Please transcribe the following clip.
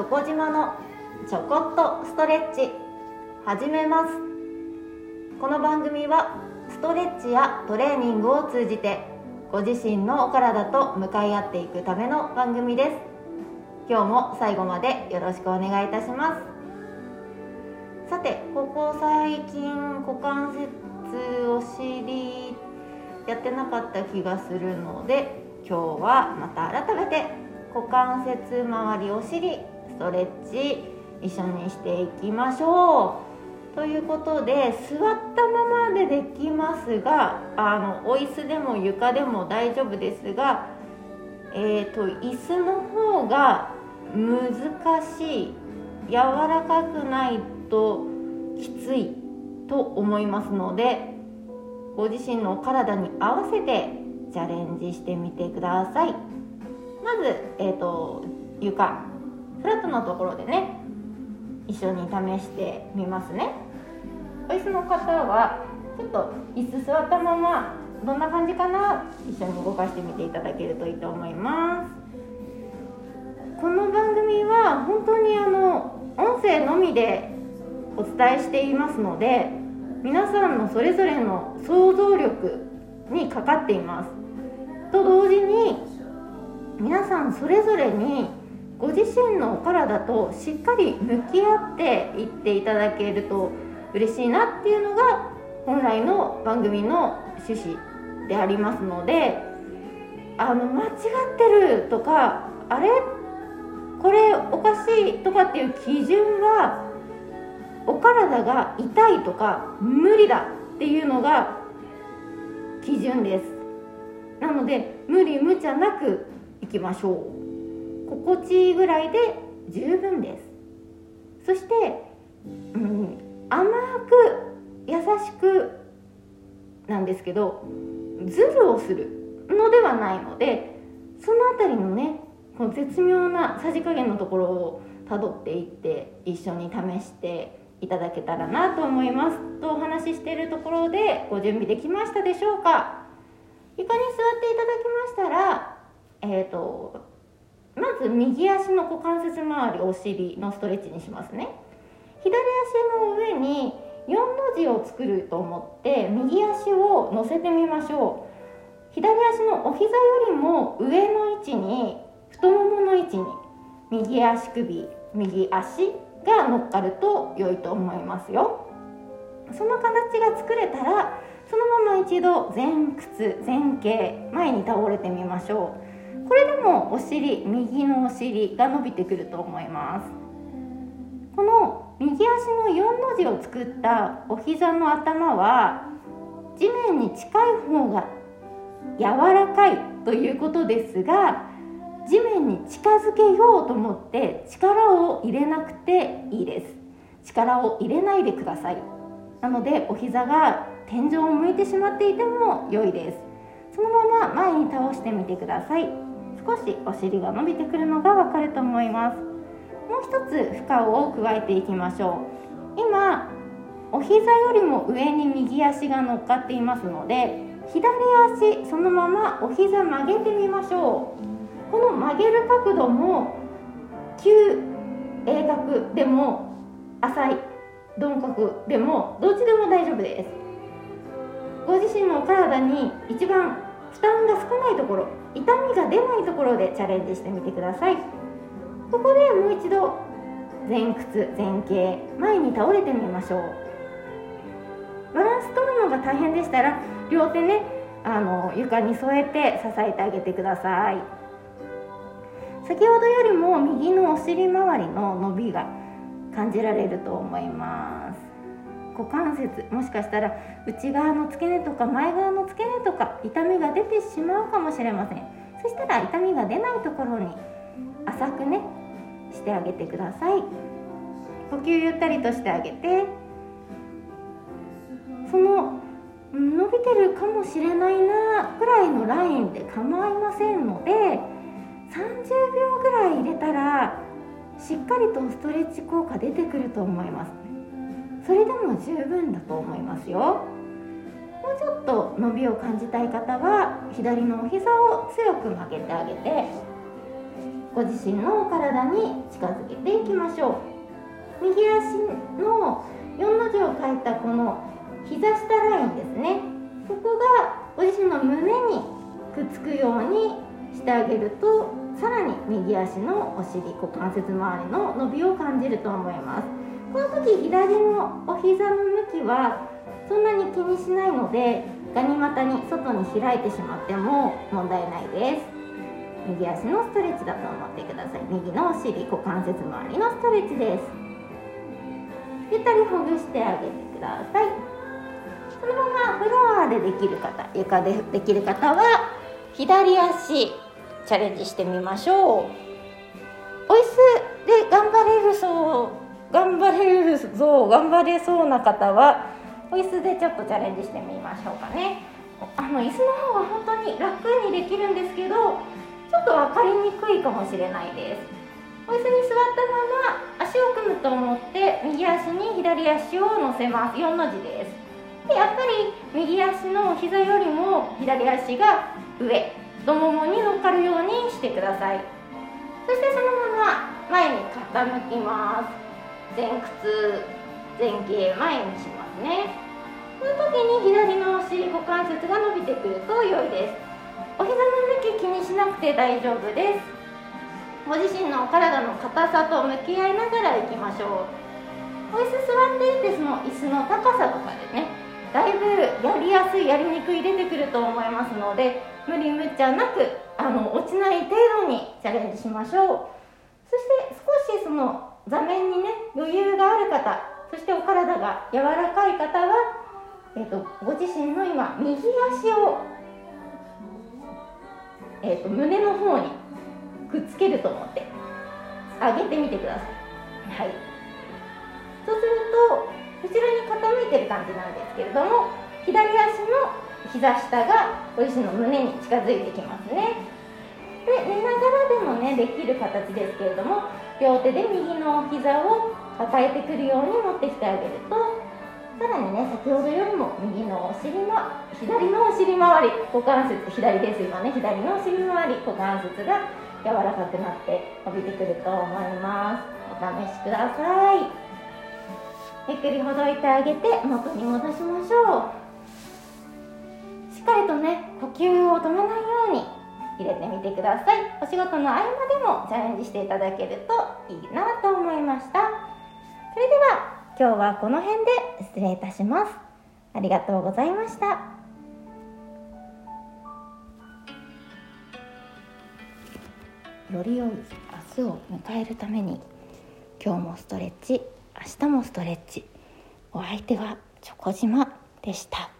チョコ島のちょこっとストレッチ始めます。この番組はストレッチやトレーニングを通じてご自身のお体と向かい合っていくための番組です。今日も最後までよろしくお願いいたします。さてここ最近股関節お尻やってなかった気がするので今日はまた改めて股関節周りお尻トレッチ一緒にしていきましょう。ということで座ったままでできますがあのお椅子でも床でも大丈夫ですがえーと、椅子の方が難しい柔らかくないときついと思いますのでご自身の体に合わせてチャレンジしてみてください。まず、えーと、床。フラットのところでね一緒に試してみますね。お椅子の方はちょっと椅子座ったままどんな感じかな？一緒に動かしてみていただけるといいと思います。この番組は本当にあの音声のみでお伝えしていますので皆さんのそれぞれの想像力にかかっています。と同時に皆さんそれぞれにご自身のお体としっかり向き合っていっていただけると嬉しいなっていうのが本来の番組の趣旨でありますのであの間違ってるとかあれこれおかしいとかっていう基準はお体が痛いとか無理だっていうのが基準です。なので無理無茶なくいきましょう。心地いいぐらいで十分です。そして、うん、甘く優しくなんですけどズルをするのではないのでその辺りのねこの絶妙なさじ加減のところをたどっていって一緒に試していただけたらなと思います。とお話ししているところでご準備できましたでしょうか？床に座っていただきましたら、えーと、ず右足の股関節周りお尻のストレッチにしますね。左足の上に4の字を作ると思って右足を乗せてみましょう。左足のお膝よりも上の位置に太ももの位置に右足首右足が乗っかると良いと思いますよ。その形が作れたらそのまま一度前屈前傾前に倒れてみましょう。これでもお尻右のお尻が伸びてくると思います。この右足の4の字を作ったお膝の頭は地面に近い方が柔らかいということですが地面に近づけようと思って力を入れなくていいです。力を入れないでください。なのでお膝が天井を向いてしまっていても良いです。そのまま前に倒してみてください。少しお尻が伸びてくるのがわかると思います。もう一つ負荷を加えていきましょう。今お膝よりも上に右足が乗っかっていますので左足そのままお膝曲げてみましょう。この曲げる角度も急鋭角でも浅い鈍角でもどっちでも大丈夫です。ご自身の体に一番負担が少ないところ痛みが出ないところでチャレンジしてみてください。ここでもう一度前屈前傾前に倒れてみましょうバランス取るのが大変でしたら両手ねあの床に添えて支えてあげてください先ほどよりも右のお尻周りの伸びが感じられると思います股関節もしかしたら内側の付け根とか前側の付け根とか痛みが出てしまうかもしれません。そしたら痛みが出ないところに浅くねしてあげてください。呼吸ゆったりとしてあげて。その伸びてるかもしれないなくらいのラインで構いませんので30秒ぐらい入れたらしっかりとストレッチ効果出てくると思います。それでも十分だと思いますよ。もうちょっと伸びを感じたい方は左のお膝を強く曲げてあげてご自身の体に近づけていきましょう。右足の4の字を書いたこの膝下ラインですね。ここがご自身の胸にくっつくようにしてあげるとさらに右足のお尻股関節周りの伸びを感じると思います。この時左のお膝の向きはそんなに気にしないのでガニ股に外に開いてしまっても問題ないです。右足のストレッチだと思ってください。右のお尻股関節周りのストレッチです。ゆったりほぐしてあげてください。そのままフロアでできる方床でできる方は左足チャレンジしてみましょう。お椅子で頑張れるそう。頑張れるぞ頑張れそうな方はお椅子でちょっとチャレンジしてみましょうかね。あの椅子の方は本当に楽にできるんですけどちょっと分かりにくいかもしれないです。お椅子に座ったまま足を組むと思って右足に左足を乗せます。4の字です。でやっぱり右足の膝よりも左足が上。太ももに乗っかるようにしてください。そしてそのまま前に傾きます。前屈前傾前にしますねこの時に左のお尻股関節が伸びてくると良いですお膝の向き気にしなくて大丈夫ですご自身の体の硬さと向き合いながらいきましょうお椅子座っていてその椅子の高さとかでねだいぶやりやすいやりにくい出てくると思いますので無理無茶なくあの落ちない程度にチャレンジしましょうそして少しその座面にね余裕がある方そしてお体が柔らかい方は、えーと、ご自身の今右足を、えーと、胸の方にくっつけると思って上げてみてください。はい。そうすると後ろに傾いてる感じなんですけれども左足の膝下がご自身の胸に近づいてきますね。ながらでもねできる形ですけれども両手で右の膝を抱えてくるように持ってきてあげるとさらにね先ほどよりも右のお尻の左のお尻周り股関節左です今ね。左のお尻周り股関節が柔らかくなって伸びてくると思います。お試しください。ゆっくりほどいてあげて元に戻しましょう。しっかりとね呼吸を止めないよ入れてみてください。お仕事の合間でもチャレンジしていただけるといいなと思いました。それでは今日はこの辺で失礼いたします。ありがとうございました。より良い明日を迎えるために今日もストレッチ明日もストレッチ。お相手はチョコ島でした。